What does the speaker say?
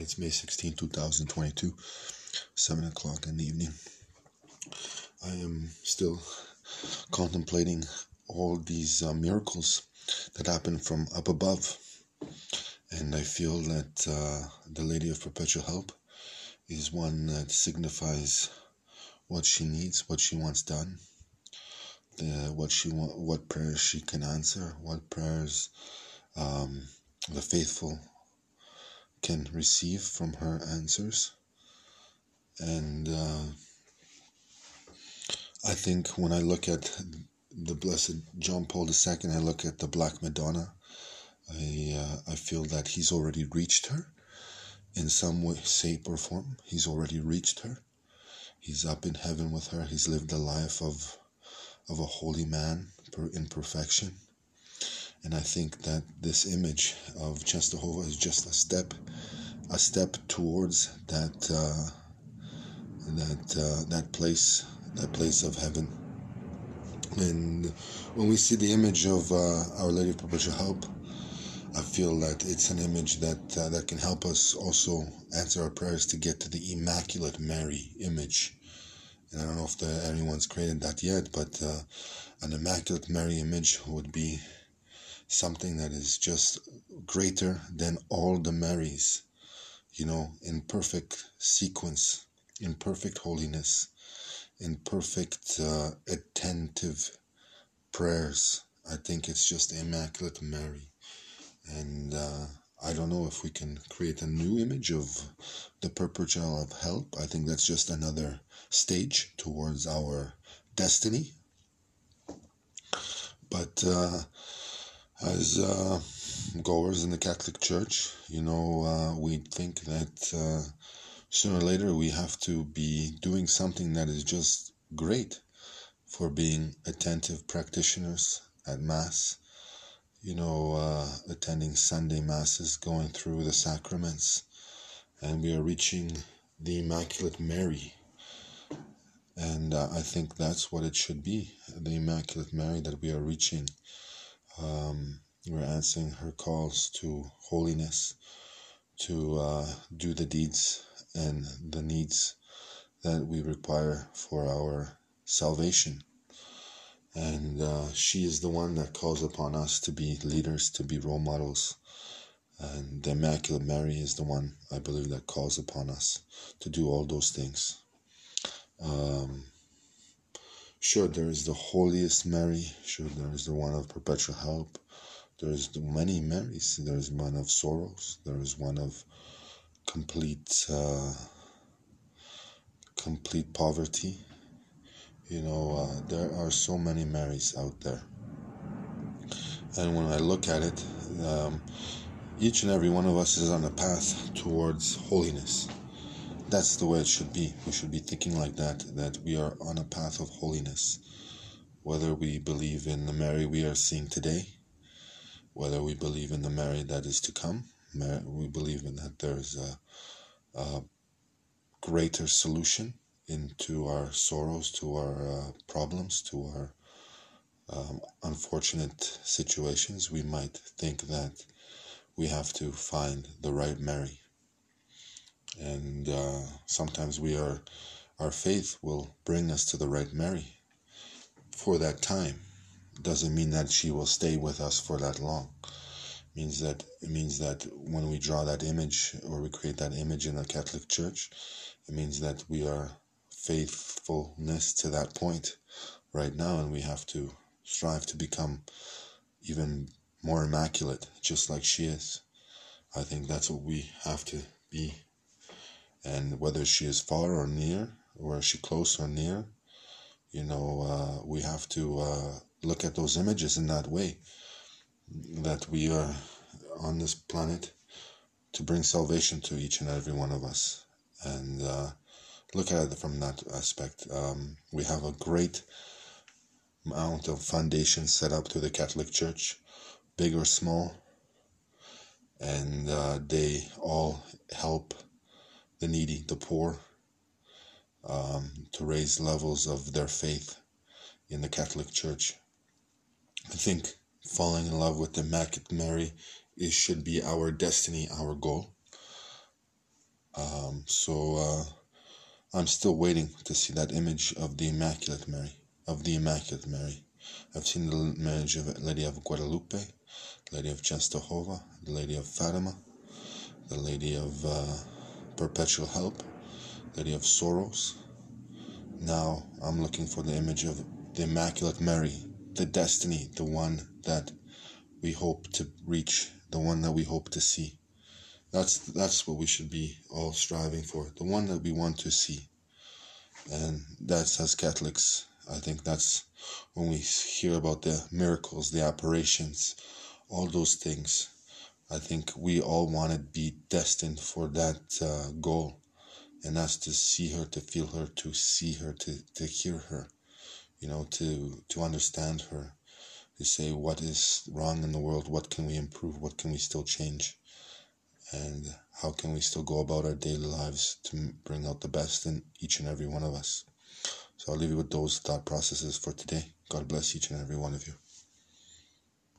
It's May 16, 2022, 7 o'clock in the evening. I am still contemplating all these uh, miracles that happen from up above. And I feel that uh, the Lady of Perpetual Help is one that signifies what she needs, what she wants done, the, what she what prayers she can answer, what prayers um, the faithful can receive from her answers. And uh, I think when I look at the Blessed John Paul II, I look at the Black Madonna, I, uh, I feel that he's already reached her in some way, shape, or form. He's already reached her. He's up in heaven with her. He's lived the life of, of a holy man in perfection. And I think that this image of Czestochowa is just a step, a step towards that uh, that uh, that place, that place of heaven. And when we see the image of uh, Our Lady of Perpetual Help, I feel that it's an image that uh, that can help us also answer our prayers to get to the Immaculate Mary image. And I don't know if the, anyone's created that yet, but uh, an Immaculate Mary image would be something that is just greater than all the Marys, you know, in perfect sequence, in perfect holiness, in perfect uh, attentive prayers. I think it's just Immaculate Mary. And uh, I don't know if we can create a new image of the perpetual of help. I think that's just another stage towards our destiny. But uh, as uh, goers in the Catholic Church, you know, uh, we think that uh, sooner or later we have to be doing something that is just great for being attentive practitioners at Mass, you know, uh, attending Sunday Masses, going through the sacraments, and we are reaching the Immaculate Mary. And uh, I think that's what it should be the Immaculate Mary that we are reaching um, we're answering her calls to holiness, to uh, do the deeds and the needs that we require for our salvation. And uh, she is the one that calls upon us to be leaders, to be role models. And the Immaculate Mary is the one, I believe, that calls upon us to do all those things. Um, Sure, there is the holiest Mary. Sure, there is the one of perpetual help. There is the many Marys. There is one of sorrows. There is one of complete, uh, complete poverty. You know, uh, there are so many Marys out there. And when I look at it, um, each and every one of us is on a path towards holiness that's the way it should be. We should be thinking like that, that we are on a path of holiness. Whether we believe in the Mary we are seeing today, whether we believe in the Mary that is to come, we believe in that there's a, a greater solution into our sorrows, to our uh, problems, to our um, unfortunate situations. We might think that we have to find the right Mary and uh, sometimes we are our faith will bring us to the right Mary for that time. Doesn't mean that she will stay with us for that long. It means that it means that when we draw that image or we create that image in the Catholic Church, it means that we are faithfulness to that point right now, and we have to strive to become even more immaculate, just like she is. I think that's what we have to be and whether she is far or near, or she close or near, you know, uh, we have to uh, look at those images in that way. That we are on this planet to bring salvation to each and every one of us, and uh, look at it from that aspect. Um, we have a great amount of foundations set up through the Catholic Church, big or small, and uh, they all help the needy, the poor, um, to raise levels of their faith in the Catholic Church. I think falling in love with the Immaculate Mary is, should be our destiny, our goal. Um, so uh, I'm still waiting to see that image of the Immaculate Mary, of the Immaculate Mary. I've seen the image of Lady of Guadalupe, Lady of Częstochowa, the Lady of Fatima, the Lady of uh, Perpetual Help, Lady of Sorrows. Now I'm looking for the image of the Immaculate Mary, the destiny, the one that we hope to reach, the one that we hope to see. That's that's what we should be all striving for, the one that we want to see. And that's as Catholics, I think that's when we hear about the miracles, the apparitions, all those things. I think we all want to be destined for that uh, goal, and that's to see her, to feel her, to see her, to, to hear her, you know, to to understand her, to say what is wrong in the world, what can we improve, what can we still change and how can we still go about our daily lives to bring out the best in each and every one of us. So I'll leave you with those thought processes for today. God bless each and every one of you.